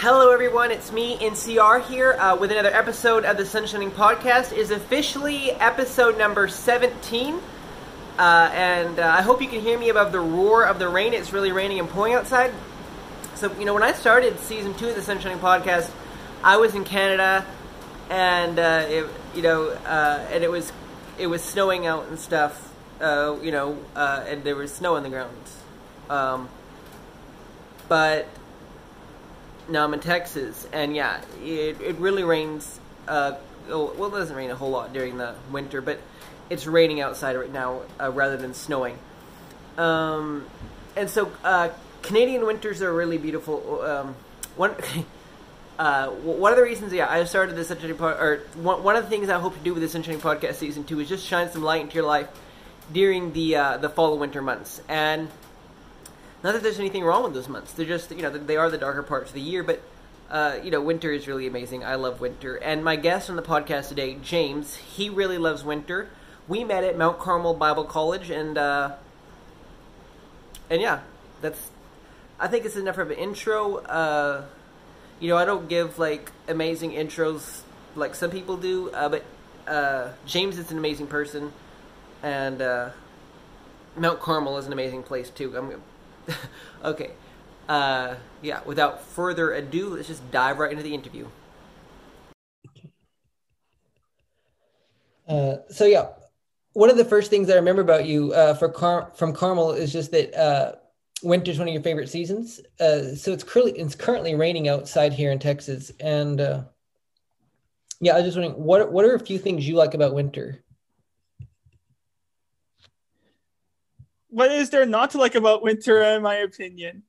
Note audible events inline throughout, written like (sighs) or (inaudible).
Hello, everyone. It's me, NCR, here uh, with another episode of the Sunshining Podcast. It is officially episode number 17. Uh, and uh, I hope you can hear me above the roar of the rain. It's really raining and pouring outside. So, you know, when I started season two of the Sunshining Podcast, I was in Canada, and uh, it, you know, uh, and it was it was snowing out and stuff. Uh, you know, and there was snow on the ground. Um, but now I'm in Texas, and yeah, it, it really rains. Uh, well, it doesn't rain a whole lot during the winter, but it's raining outside right now uh, rather than snowing. Um, and so uh, Canadian winters are really beautiful. Um, one. (laughs) Uh, one of the reasons, yeah, I started this Sunshine Pod, or one, one of the things I hope to do with this Sunshine Podcast season two is just shine some light into your life during the uh, the fall and winter months. And not that there's anything wrong with those months. They're just, you know, they are the darker parts of the year, but, uh, you know, winter is really amazing. I love winter. And my guest on the podcast today, James, he really loves winter. We met at Mount Carmel Bible College, and, uh, and yeah, that's, I think it's enough of an intro. Uh, you know, I don't give, like, amazing intros like some people do, uh, but, uh, James is an amazing person, and, uh, Mount Carmel is an amazing place, too. I'm (laughs) okay. Uh, yeah, without further ado, let's just dive right into the interview. Uh, so yeah, one of the first things I remember about you uh, for Car- from Carmel is just that uh, winter's one of your favorite seasons. Uh, so it's currently it's currently raining outside here in Texas, and uh, yeah, I was just wondering what what are a few things you like about winter? What is there not to like about winter, in my opinion?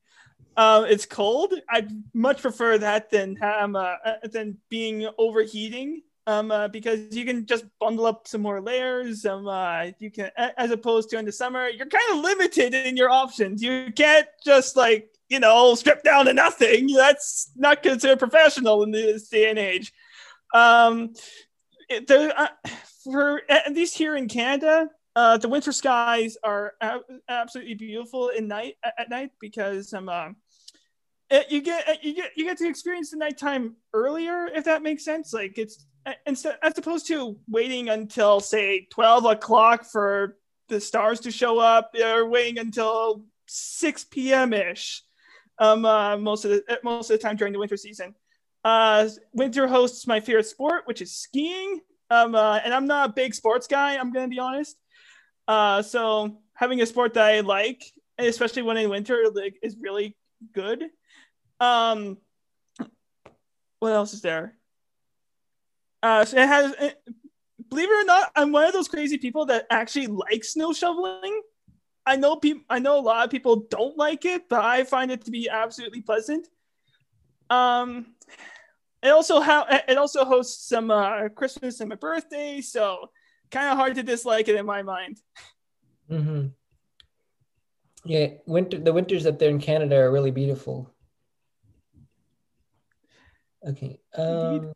Um, it's cold. I'd much prefer that than um, uh, than being overheating. Um, uh, because you can just bundle up some more layers. Um, uh, you can, as opposed to in the summer, you're kind of limited in your options. You can't just like you know strip down to nothing. That's not considered professional in this day and age. Um, there, uh, for at least here in Canada, uh, the winter skies are absolutely beautiful night at night because um, uh, it, you get you get you get to experience the nighttime earlier if that makes sense. Like it's instead as opposed to waiting until say twelve o'clock for the stars to show up, or waiting until six p.m. ish. Um, uh, most of the most of the time during the winter season. Uh, winter hosts my favorite sport, which is skiing. Um, uh, and I'm not a big sports guy. I'm gonna be honest. Uh, so having a sport that I like, especially when in winter, like is really good. Um, what else is there? Uh, so it has. It, believe it or not, I'm one of those crazy people that actually like snow shoveling. I know people. I know a lot of people don't like it, but I find it to be absolutely pleasant. Um, it also how it also hosts some uh, Christmas and my birthday, so kind of hard to dislike it in my mind. Mm-hmm. Yeah, winter. The winters up there in Canada are really beautiful. Okay. Um,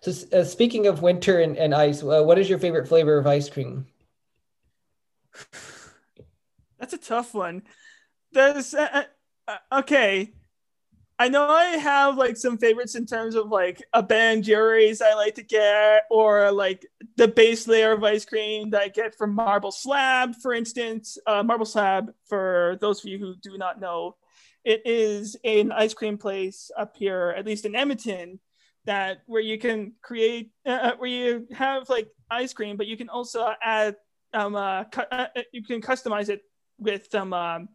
so, uh, speaking of winter and, and ice, uh, what is your favorite flavor of ice cream? (sighs) That's a tough one. There's uh, uh okay. I know I have like some favorites in terms of like a Ben Jerry's I like to get, or like the base layer of ice cream that I get from Marble Slab, for instance. Uh, Marble Slab, for those of you who do not know, it is an ice cream place up here, at least in Edmonton, that where you can create, uh, uh where you have like ice cream, but you can also add, um, uh, cu- uh, you can customize it with some. Um,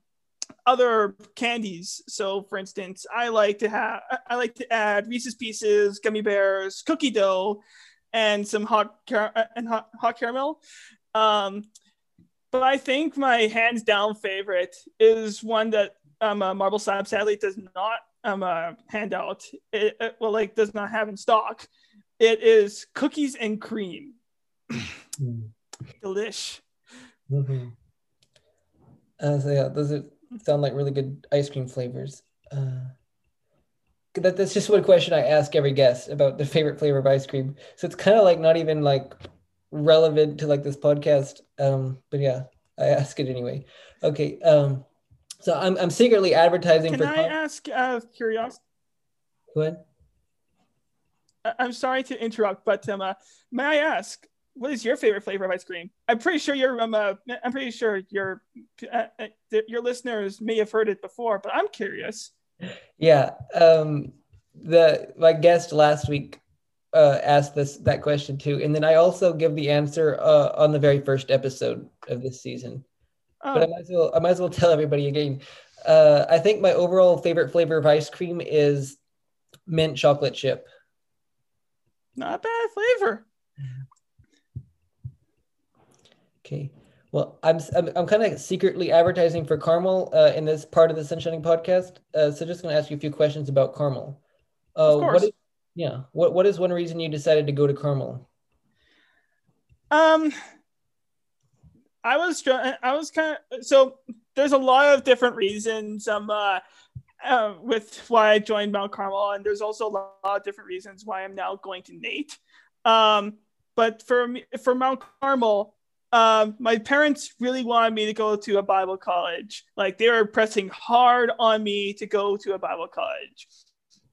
other candies. So, for instance, I like to have I like to add Reese's Pieces, gummy bears, cookie dough, and some hot car- and hot, hot caramel. Um, but I think my hands down favorite is one that um, uh, Marble Slab sadly does not um, uh, hand out. It, it, well, like does not have in stock. It is cookies and cream. mm. Delish. Mm-hmm. Uh, so yeah, those are sound like really good ice cream flavors. Uh, that, that's just one question I ask every guest about the favorite flavor of ice cream. So it's kind of like not even like relevant to like this podcast. Um, but yeah, I ask it anyway. Okay. Um, so I'm I'm secretly advertising Can for. Can I ask uh, curiosity? Go ahead. I'm sorry to interrupt, but um, uh, may I ask, what is your favorite flavor of ice cream? I'm pretty sure your um, uh, I'm pretty sure your uh, uh, your listeners may have heard it before, but I'm curious. Yeah. Um, the my guest last week uh, asked this that question too, and then I also give the answer uh, on the very first episode of this season. But I Oh, might as well I might as well tell everybody again. Uh, I think my overall favorite flavor of ice cream is mint chocolate chip. not a bad flavor. Okay. Well, I'm I'm, I'm kind of secretly advertising for Carmel uh, in this part of the Sunshining podcast. Uh, so just going to ask you a few questions about Carmel. Uh, Of course. What is, yeah. What What is one reason you decided to go to Carmel? Um, I was. I was kind of so. There's a lot of different reasons. Um, uh, uh, with why I joined Mount Carmel, and there's also a lot of different reasons why I'm now going to NAIT. Um, but for me, for Mount Carmel, um, my parents really wanted me to go to a Bible college. Like they were pressing hard on me to go to a Bible college.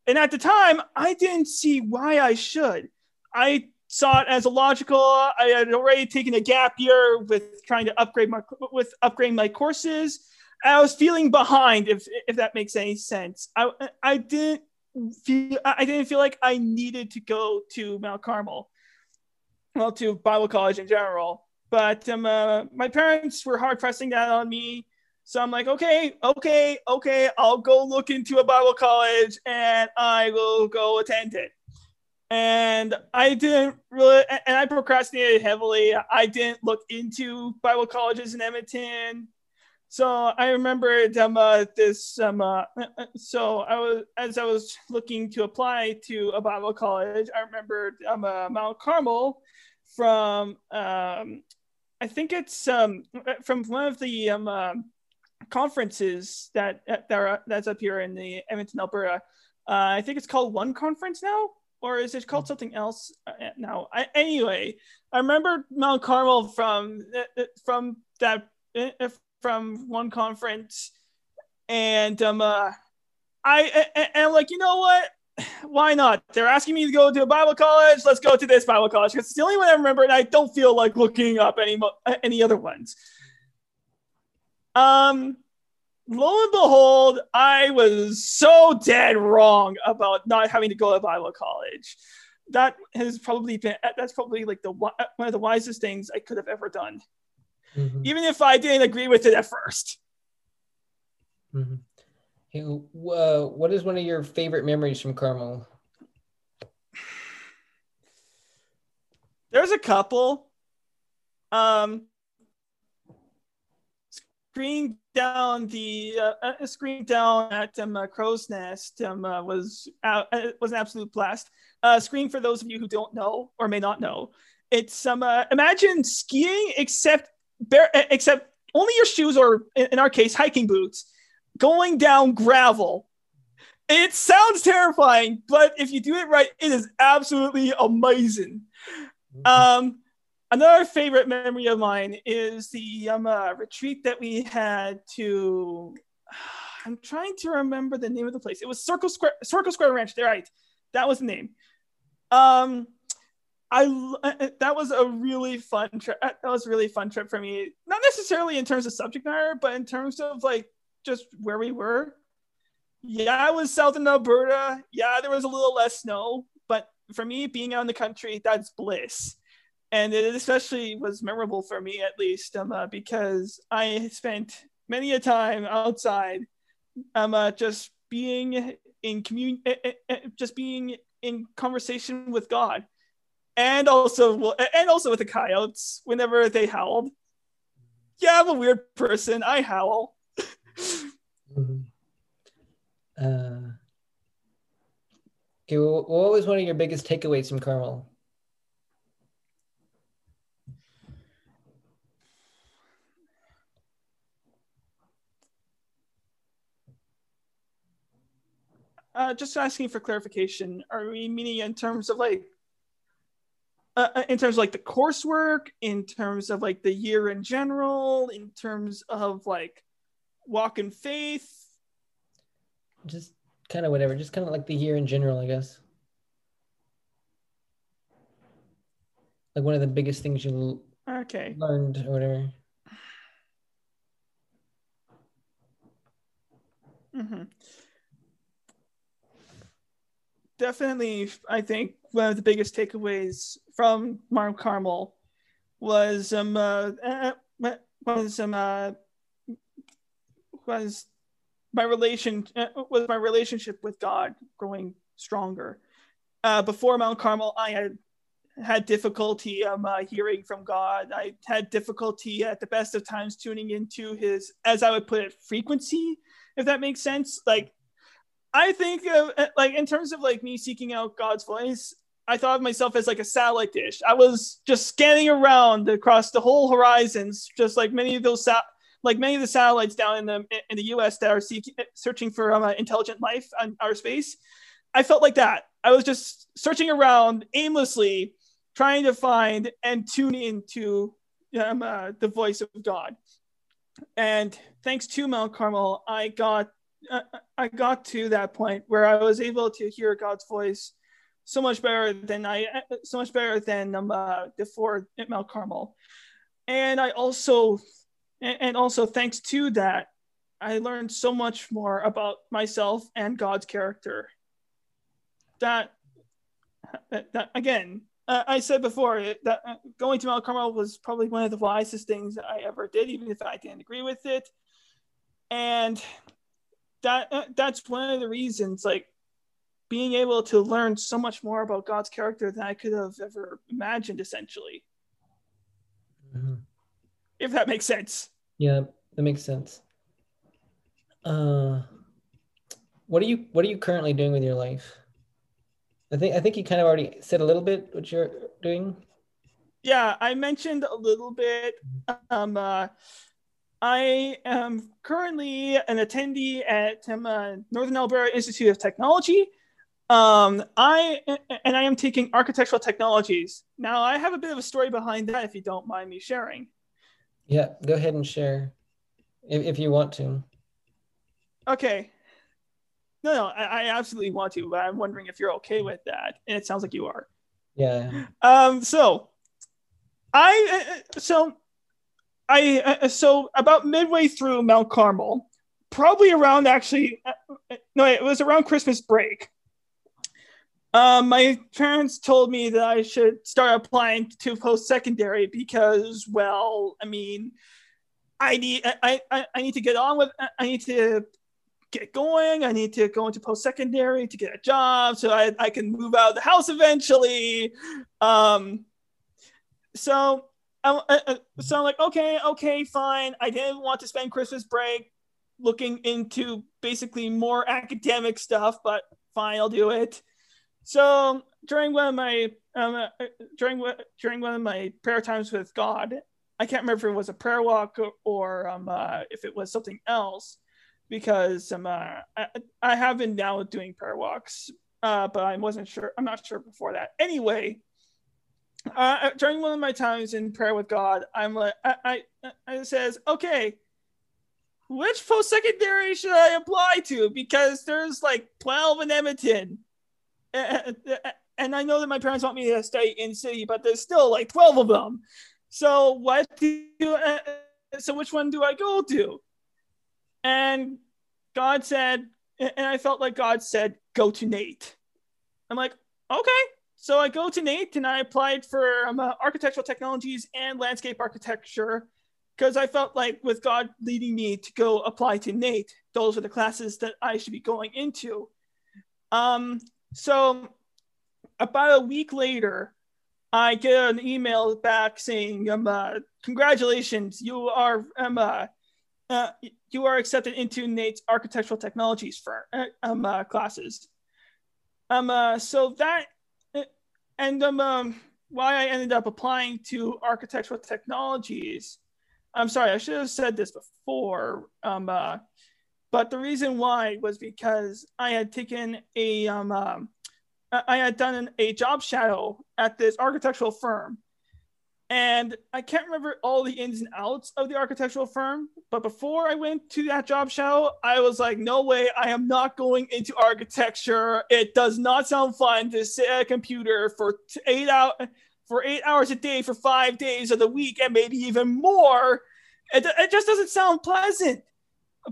And at the time, I didn't see why I should. I saw it as a logical. I had already taken a gap year with trying to upgrade my with upgrading my courses. I was feeling behind, if if that makes any sense. I I didn't feel I didn't feel like I needed to go to Mount Carmel, well, to Bible college in general. But um, uh, my parents were hard pressing that on me. So I'm like, okay, okay, okay, I'll go look into a Bible college and I will go attend it. And I didn't really, and I procrastinated heavily. I didn't look into Bible colleges in Edmonton. So I remember um, uh, this. Um, uh, so I was as I was looking to apply to a Bible college. I remembered um, uh, Mount Carmel from um, I think it's um, from one of the um, uh, conferences that that are that's up here in the Edmonton, Alberta. Uh, I think it's called One Conference now, or is it called something else uh, now? I, anyway, I remember Mount Carmel from uh, from that uh, from one conference, and um, uh, I and I'm like, you know what? Why not? They're asking me to go to a Bible college. Let's go to this Bible college because it's the only one I remember, and I don't feel like looking up any any other ones. Um, lo and behold, I was so dead wrong about not having to go to Bible college. That has probably been that's probably like the wi- one of the wisest things I could have ever done, Mhm, even if I didn't agree with it at first. mhm. Uh, what is one of your favorite memories from Carmel? There's a couple. Um, screening down the uh, uh, screening down at um, uh, Crow's Nest um, uh, was uh, was an absolute blast. Screen for those of you who don't know or may not know, it's um imagine skiing except bare except only your shoes or in our case hiking boots going down gravel. It sounds terrifying, but if you do it right, it is absolutely amazing. Um, another favorite memory of mine is the um, uh, retreat that we had to. (sighs) I'm trying to remember the name of the place. It was Circle Square, Circle Square Ranch. They're right. That was the name. Um, I uh, that was a really fun trip. That was a really fun trip for me. Not necessarily in terms of subject matter, but in terms of like just where we were. Yeah, it was south in Alberta. Yeah, there was a little less snow, but for me, being out in the country, that's bliss. And it especially was memorable for me, at least, um, uh, because I spent many a time outside, um, uh, just being in commun, eh, eh, eh, just being in conversation with God, and also, and also with the coyotes whenever they howled. Yeah, I'm a weird person. I howl. Uh, okay, what was one of your biggest takeaways from Carmel? Uh, just asking for clarification. Are we meaning in terms of like, uh, uh, in terms of like the coursework, in terms of like the year in general, in terms of like walk in faith? Just kind of whatever, just kind of like the year in general, I guess. Like one of the biggest things you Okay. learned or whatever. Mm-hmm. Definitely, I think one of the biggest takeaways from Mount Carmel was um uh, uh, was um uh, was my relation uh, was my relationship with God growing stronger. Uh, before Mount Carmel, I had had difficulty um, uh, hearing from God. I had difficulty at the best of times tuning into His, as I would put it, frequency. If that makes sense, like I think of like in terms of like me seeking out God's voice, I thought of myself as like a satellite dish. I was just scanning around across the whole horizons, just like many of those sat- like many of the satellites down in the in the U.S. that are seeking, searching for um, uh, intelligent life on our space. I felt like that. I was just searching around aimlessly, trying to find and tune into um, uh, the voice of God. And thanks to Mount Carmel, I got uh, I got to that point where I was able to hear God's voice so much better than I so much better than um, uh, before at Mount Carmel. And I also and also thanks to that, I learned so much more about myself and God's character. That that again, uh, I said before that uh, going to Mount Carmel was probably one of the wisest things that I ever did, even if I didn't agree with it. And that uh, that's one of the reasons, like being able to learn so much more about God's character than I could have ever imagined, essentially. Mm-hmm. If that makes sense. Yeah, that makes sense. Uh, what are you What are you currently doing with your life? I think I think you kind of already said a little bit what you're doing. Yeah, I mentioned a little bit. Um, uh, I am currently an attendee at um, uh, Northern Alberta Institute of Technology. Um, I and I am taking architectural technologies. Now, I have a bit of a story behind that, if you don't mind me sharing. Yeah, go ahead and share, if, if you want to. Okay. No, no, I, I absolutely want to, but I'm wondering if you're okay with that, and it sounds like you are. Yeah. Um. So, I uh, so I uh, so about midway through Mount Carmel, probably around actually, uh, no, it was around Christmas break. Um, my parents told me that I should start applying to post secondary because, well, I mean, I need I, I, I need to get on with I need to get going. I need to go into post secondary to get a job so I, I can move out of the house eventually. Um, so I, I, so I'm like, okay, okay, fine. I didn't want to spend Christmas break looking into basically more academic stuff, but fine, I'll do it. So during one of my um, uh, during during one of my prayer times with God, I can't remember if it was a prayer walk or, or um, uh, if it was something else, because um, uh, I, I have been now doing prayer walks, uh, but I wasn't sure. I'm not sure before that. Anyway, uh, during one of my times in prayer with God, I'm like, I, I, I says, okay, which post secondary should I apply to? Because there's like 12 in Edmonton and I know that my parents want me to stay in city, but there's still like 12 of them. So what do uh, so which one do I go to? And God said, and I felt like God said, go to NAIT. I'm like, okay. So I go to NAIT and I applied for um, uh, architectural technologies and landscape architecture because I felt like with God leading me to go apply to NAIT, those are the classes that I should be going into. Um, so about a week later, I get an email back saying, um, uh, "Congratulations, you are um, uh, uh, you are accepted into NAIT's architectural technologies for uh, um, uh, classes." Um, uh, so that and um, um, why I ended up applying to architectural technologies. I'm sorry, I should have said this before. Um, but the reason why was because I had taken a um, um I had done an, a job shadow at this architectural firm, and I can't remember all the ins and outs of the architectural firm. But before I went to that job shadow, I was like, no way, I am not going into architecture. It does not sound fun to sit at a computer for eight hours for eight hours a day for five days of the week and maybe even more. It, it just doesn't sound pleasant.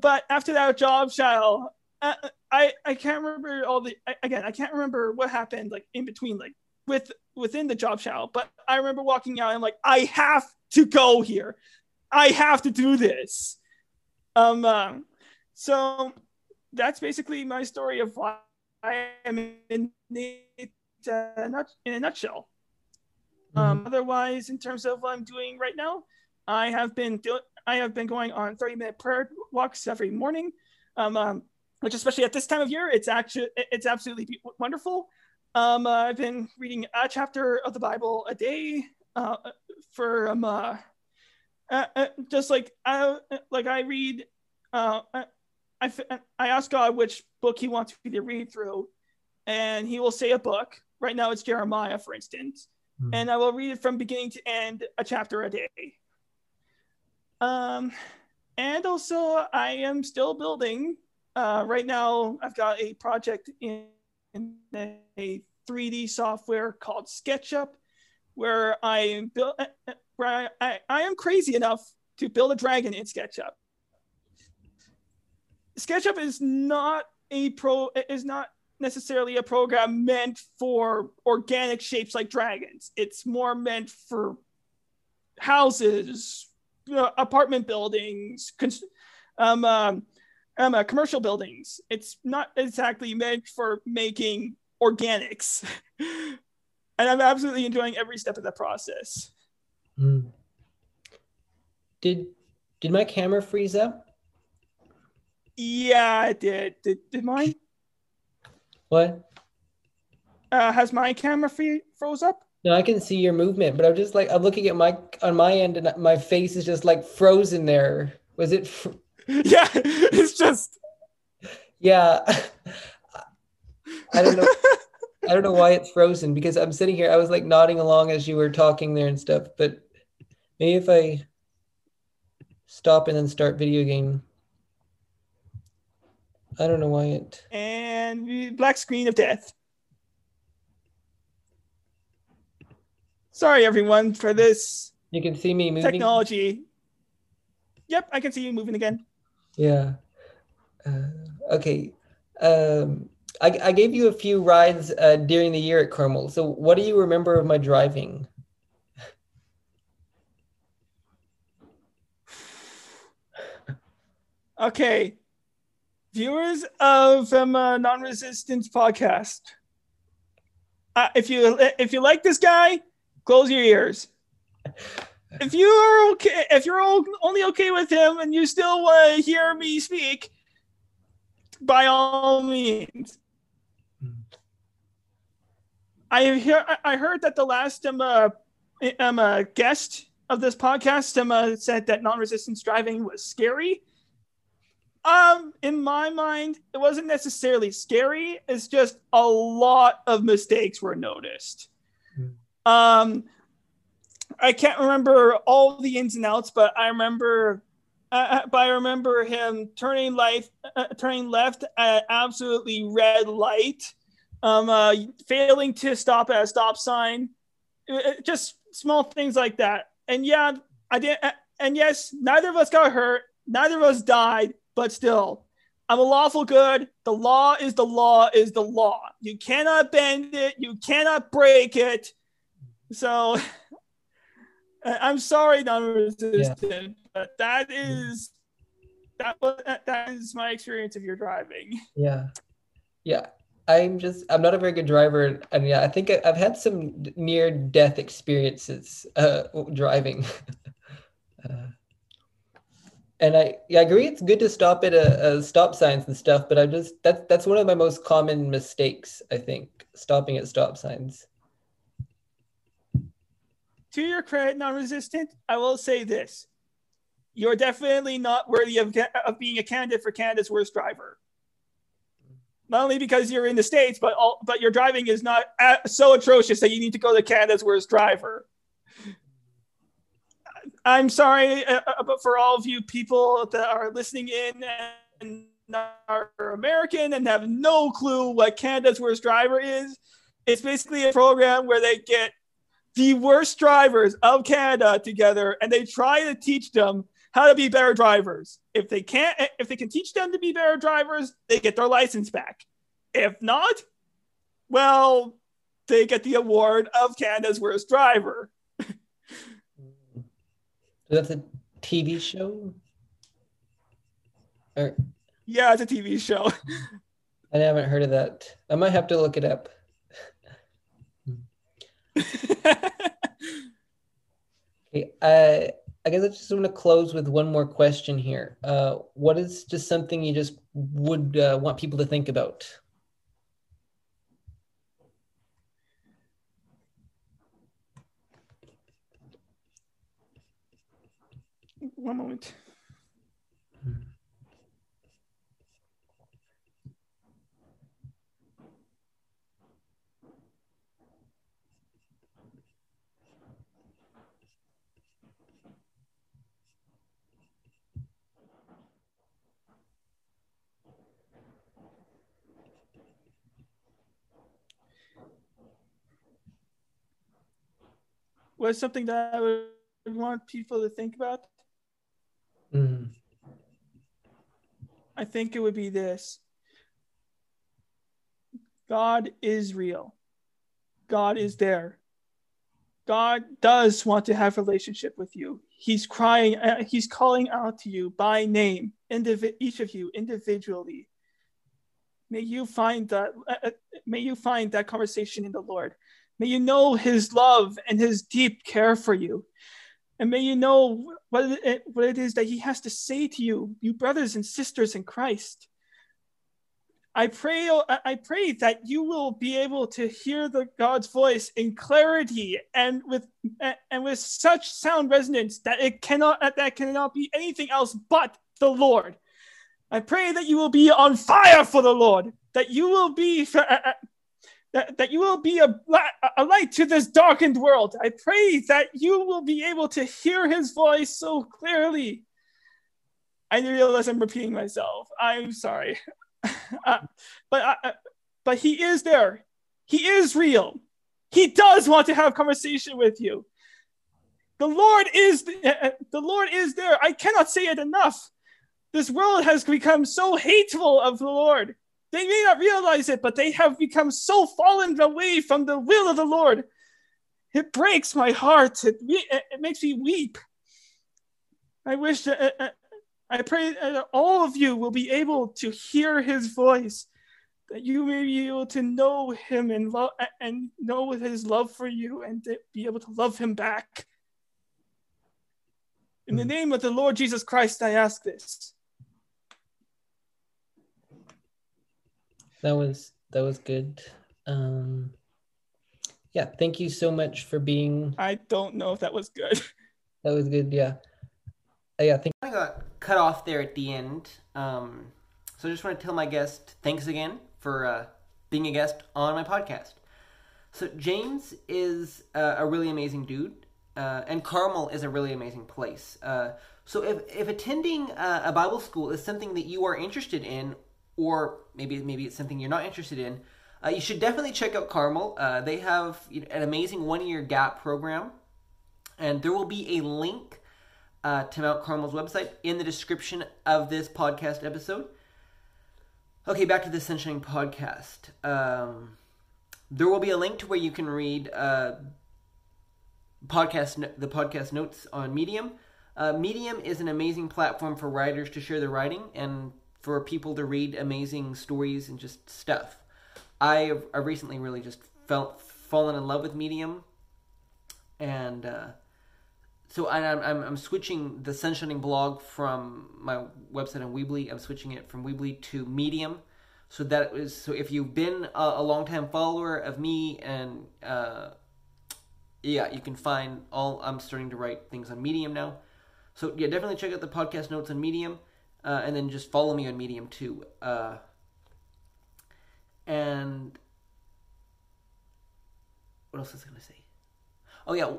But after that job show, uh, I I can't remember all the again. I can't remember what happened like in between like with within the job show, but I remember walking out and I'm like, I have to go here. I have to do this. Um, uh, so that's basically my story of why I am in it, uh, not in a nutshell. Mm-hmm. Um, otherwise, in terms of what I'm doing right now, I have been doing. I have been going on 30 minute prayer walks every morning, um, um, which especially at this time of year, it's actually it's absolutely wonderful. Um, uh, I've been reading a chapter of the Bible a day uh, for um, uh, uh, uh just like I like I read. Uh, I I ask God which book He wants me to read through, and He will say a book. Right now, it's Jeremiah, for instance, mm. and I will read it from beginning to end, a chapter a day. Um, and also I am still building. Uh, right now, I've got a project in in a 3D software called SketchUp, where I build where I, I, I am crazy enough to build a dragon in SketchUp. SketchUp is not a pro is not necessarily a program meant for organic shapes like dragons. It's more meant for houses, uh, apartment buildings, um, um, um, uh, commercial buildings. It's not exactly meant for making organics. (laughs) and I'm absolutely enjoying every step of the process. Mm. Did did my camera freeze up? Yeah, it did. Did, did mine? What? Uh, has my camera free, froze up? No, I can see your movement, but I'm just like I'm looking at my on my end, and my face is just like frozen there. Was it? Fr- yeah, (laughs) it's just. Yeah, I don't know. I don't know why it's frozen because I'm sitting here. I was like nodding along as you were talking there and stuff, but maybe if I stop and then start video game. I don't know why it. And black screen of death. Sorry, everyone, for this. You can see me moving. Technology. Yep, I can see you moving again. Yeah. Uh, okay. Um, I, I gave you a few rides uh, during the year at Carmel. So, what do you remember of my driving? (sighs) okay, viewers of um, uh, non-resistance podcast, uh, if you if you like this guy, close your ears. If you are okay, if you're only okay with him and you still want to hear me speak, by all means. I hear I heard that the last um, uh, um, uh, guest of this podcast um, uh, said that non-resistance driving was scary. Um, in my mind, it wasn't necessarily scary. It's just a lot of mistakes were noticed. Um, I can't remember all the ins and outs, but I remember, uh, uh but I remember him turning life, uh, turning left at absolutely red light um, uh, failing to stop at a stop sign, uh, uh, just small things like that. And yeah, I did. uh, And yes, neither of us got hurt. Neither of us died. But still, I'm a lawful good. The law is the law is the law. You cannot bend it. You cannot break it. So (laughs) I'm sorry, non-resistant, yeah. but that is that was that is my experience of your driving. Yeah, yeah. I'm just I'm not a very good driver, and yeah, I think I've had some near death experiences uh, driving. (laughs) uh, and I, yeah, I agree. It's good to stop at a, a, stop signs and stuff, but I just that's that's one of my most common mistakes. I think stopping at stop signs. To your credit, non-resistant, I will say this: you're definitely not worthy of, of being a candidate for Canada's worst driver not only because you're in the states, but all, but your driving is not so atrocious that you need to go to Canada's worst driver. I'm sorry, uh, uh, but for all of you people that are listening in and are American and have no clue what Canada's Worst Driver is, it's basically a program where they get the worst drivers of Canada together and they try to teach them how to be better drivers. If they can't, eh, if they can teach them to be better drivers, they get their license back. If not, well, they get the award of Canada's worst driver. That's a TV show? Or Yeah, it's a TV show. (laughs) I haven't heard of that. I might have to look it up. (laughs) Okay, uh, I guess I just want to close with one more question here. Uh, what is just something you just would uh, want people to think about? One moment. What's something that I would want people to think about? Mhm. I think it would be this God is real. God is there. God does want to have relationship with you. He's crying, uh, he's calling out to you by name, each of you individually. May you find that uh, uh, may you find that conversation in the Lord. May you know his love and his deep care for you. And may you know what it, what it is that he has to say to you, you brothers and sisters in Christ. I pray, I pray that you will be able to hear the God's voice in clarity and with and with such sound resonance that it cannot that cannot be anything else but the Lord. I pray that you will be on fire for the Lord, that you will be that, that you will be a, a light to this darkened world. I pray that you will be able to hear his voice so clearly. I realize I'm repeating myself. I'm sorry. (laughs) uh, but, uh, but he is there. He is real. He does want to have conversation with you. The Lord is uh, the Lord is there. I cannot say it enough. This world has become so hateful of the Lord. They may not realize it, but they have become so fallen away from the will of the Lord. It breaks my heart. It, it makes me weep. I wish that, uh, uh, I pray that all of you will be able to hear his voice, that you may be able to know him and love uh, and know his love for you and be able to love him back. In the hmm. name of the Lord Jesus Christ, I ask this. That was that was good. Um, yeah, thank you so much for being. I don't know if that was good. (laughs) That was good. Yeah, uh, yeah. Thank. I got cut off there at the end. Um, so I just want to tell my guest thanks again for uh, being a guest on my podcast. So James is uh, a really amazing dude, uh, and Carmel is a really amazing place. Uh, so if if attending a Bible school is something that you are interested in, or maybe maybe it's something you're not interested in, uh, you should definitely check out Carmel. Uh, they have you know, an amazing one year gap program, and there will be a link uh, to Mount Carmel's website in the description of this podcast episode. Okay, back to the Sunshine podcast. Um, there will be a link to where you can read uh, podcast the podcast notes on Medium. Uh, Medium is an amazing platform for writers to share their writing and for people to read amazing stories and just stuff. I I recently really just felt fallen in love with Medium, and uh, so I, I'm I'm I'm switching the Sunshining blog from my website on Weebly. I'm switching it from Weebly to Medium, so that is so if you've been a, a long time follower of me and uh, yeah, you can find all. I'm starting to write things on Medium now, so yeah, definitely check out the podcast notes on Medium. Uh, and then just follow me on Medium too. Uh, and what else was I going to say? Oh yeah,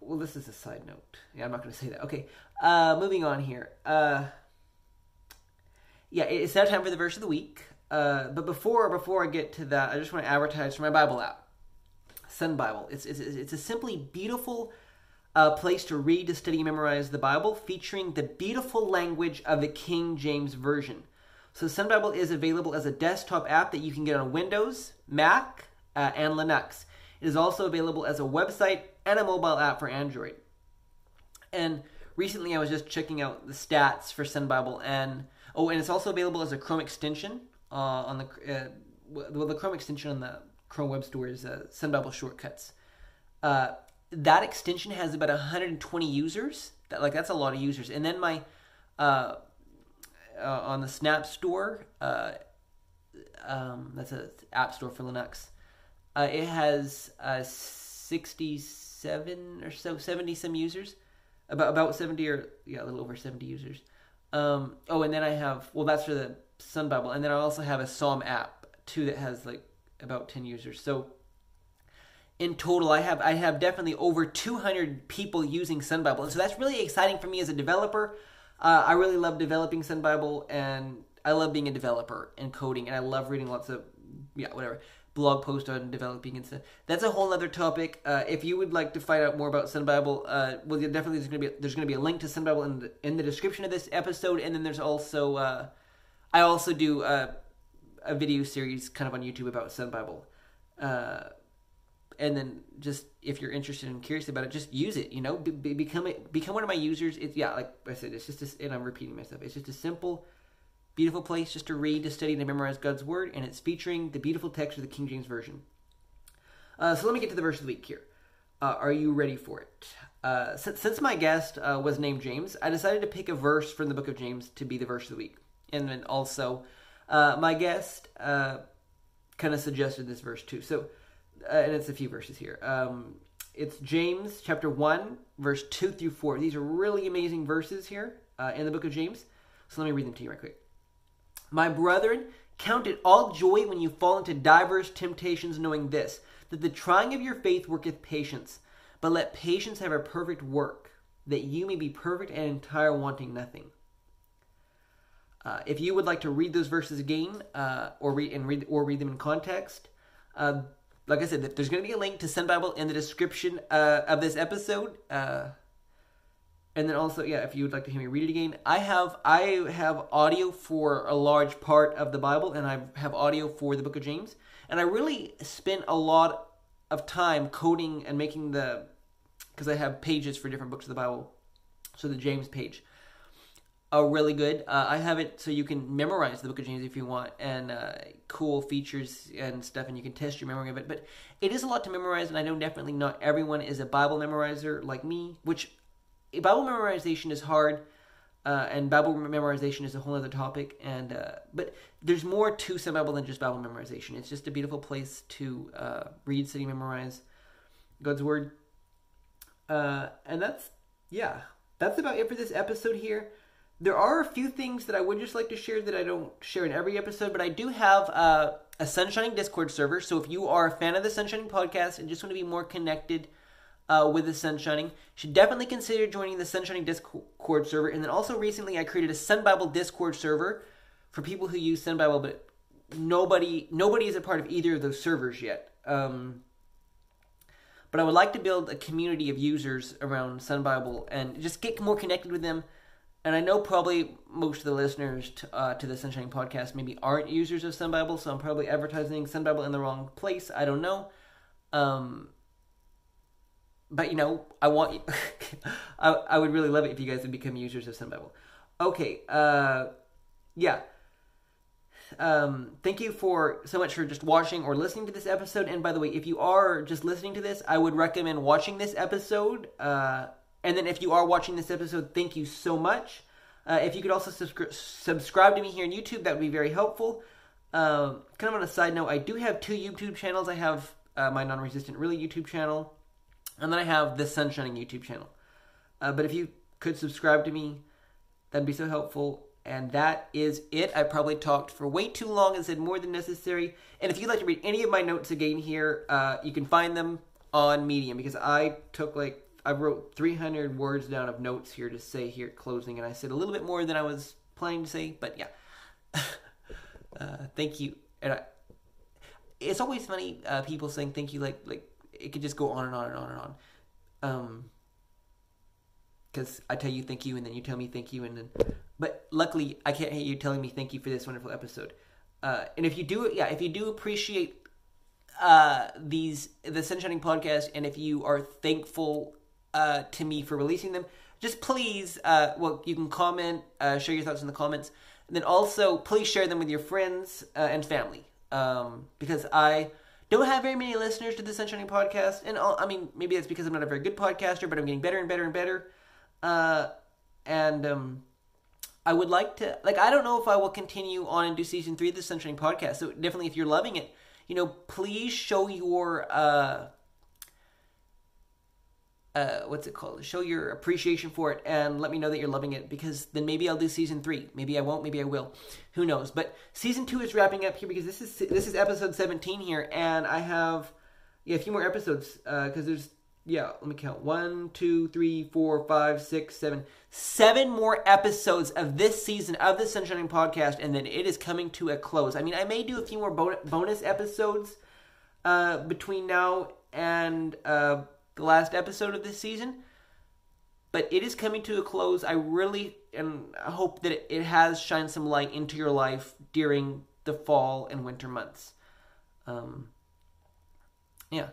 well, this is a side note. Yeah, I'm not going to say that. Okay, uh, moving on here. Uh, yeah, it's now time for the verse of the week. Uh, but before before I get to that, I just want to advertise for my Bible app, Sun Bible. It's it's, it's a simply beautiful uh, place to read, to study, and memorize the Bible, featuring the beautiful language of the King James Version. So Sun Bible is available as a desktop app that you can get on Windows, Mac, uh, and Linux. It is also available as a website and a mobile app for Android. And recently I was just checking out the stats for Sun Bible, and oh, and it's also available as a Chrome extension uh, on the uh, well, the Chrome extension on the Chrome Web Store is uh, Sun Bible Shortcuts. Uh, that extension has about 120 users. That like that's a lot of users. And then my uh, uh, on the Snap Store, uh, um, that's an app store for Linux. Uh, it has uh, 67 or so, 70 some users, about about 70 or yeah, a little over 70 users. Um, oh, and then I have well, that's for the Sun Bible, and then I also have a Psalm app too that has like about 10 users. So in total, I have I have definitely over 200 people using Sun Bible, and so that's really exciting for me as a developer. Uh, I really love developing Sun Bible, and I love being a developer and coding, and I love reading lots of yeah whatever blog posts on developing and stuff. That's a whole other topic. Uh, if you would like to find out more about Sun Bible, uh, well, definitely there's gonna be there's gonna be a link to Sun Bible in the, in the description of this episode, and then there's also uh, I also do uh, a video series kind of on YouTube about Sun Bible. And then just if you're interested and curious about it, just use it. You know, be, become it, become one of my users. It's yeah, like I said, it's just a, and I'm repeating myself. It's just a simple, beautiful place just to read, to study, to memorize God's word, and it's featuring the beautiful text of the King James version. Uh, so let me get to the verse of the week here. Uh, are you ready for it? Uh, since, since, my guest uh, was named James, I decided to pick a verse from the book of James to be the verse of the week, and then also uh, my guest uh, kind of suggested this verse too. So uh, and it's a few verses here. Um, it's James chapter 1, verse 2 through 4. These are really amazing verses here uh, in the book of James. So let me read them to you right quick. My brethren, count it all joy when you fall into diverse temptations, knowing this, that the trying of your faith worketh patience. But let patience have a perfect work, that you may be perfect and entire, wanting nothing. Uh, if you would like to read those verses again, uh, or read and read or read them in context, uh, like I said, there's going to be a link to Sun Bible in the description uh, of this episode. Uh, and then also, yeah, if you would like to hear me read it again, I have I have audio for a large part of the Bible, and I have audio for the Book of James. And I really spent a lot of time coding and making the because I have pages for different books of the Bible. So the James page are really good. Uh, I have it so you can memorize the Book of James if you want, and uh, cool features and stuff, and you can test your memory of it. But it is a lot to memorize, and I know definitely not everyone is a Bible memorizer like me, which Bible memorization is hard. Uh, and Bible memorization is a whole other topic, and uh, but there's more to some Bible than just Bible memorization. It's just a beautiful place to uh, read, study, memorize God's word, uh, and that's yeah, that's about it for this episode here. There are a few things that I would just like to share that I don't share in every episode, but I do have uh, a Sunshining Discord server. So if you are a fan of the Sunshining podcast and just want to be more connected uh, with the Sunshining, you should definitely consider joining the Sunshining Discord server. And then also recently, I created a Sun Bible Discord server for people who use Sun Bible, but nobody nobody is a part of either of those servers yet. Um, but I would like to build a community of users around Sun Bible and just get more connected with them and I know probably most of the listeners to, uh, to the Sunshine podcast maybe aren't users of Sun Bible, so I'm probably advertising Sun Bible in the wrong place. I don't know. Um, but you know, I want (laughs) I, I would really love it if you guys would become users of Sun Bible. Okay, uh, yeah. Um, thank you for so much for just watching or listening to this episode. And by the way, if you are just listening to this, I would recommend watching this episode. Uh, and then if you are watching this episode, thank you so much. Uh, if you could also subscri- subscribe to me here on YouTube, that would be very helpful. Um, kind of on a side note, I do have two YouTube channels. I have uh, my non-resistant really YouTube channel, and then I have the Sunshining YouTube channel. Uh, but if you could subscribe to me, that'd be so helpful. And that is it. I probably talked for way too long and said more than necessary. And if you'd like to read any of my notes again here, uh, you can find them on Medium because I took like I wrote 300 words down of notes here to say here at closing, and I said a little bit more than I was planning to say, but yeah. (laughs) uh, thank you, and I, it's always funny uh, people saying thank you, like like it could just go on and on and on and on. Um, because I tell you thank you, and then you tell me thank you, and then, but luckily I can't hate you telling me thank you for this wonderful episode. Uh, and if you do, yeah, if you do appreciate uh, these the Sunshining podcast, and if you are thankful uh, to me for releasing them, just please, uh, well, you can comment, uh, share your thoughts in the comments, and then also please share them with your friends uh, and family, um, because I don't have very many listeners to the Sunshining podcast, and all, I mean maybe that's because I'm not a very good podcaster, but I'm getting better and better and better, uh, and um, I would like to like I don't know if I will continue on and do season three of the Sunshining podcast. So definitely, if you're loving it, you know, please show your uh, uh, what's it called? Show your appreciation for it and let me know that you're loving it because then maybe I'll do season three. Maybe I won't. Maybe I will. Who knows? But season two is wrapping up here because this is this is episode 17 here, and I have yeah a few more episodes because uh, there's yeah let me count one two three four five six seven seven more episodes of this season of the Sunshining podcast, and then it is coming to a close. I mean, I may do a few more bonus episodes uh, between now and. Uh, the last episode of this season. But it is coming to a close. I really and I hope that it has shined some light into your life during the fall and winter months. Um, yeah.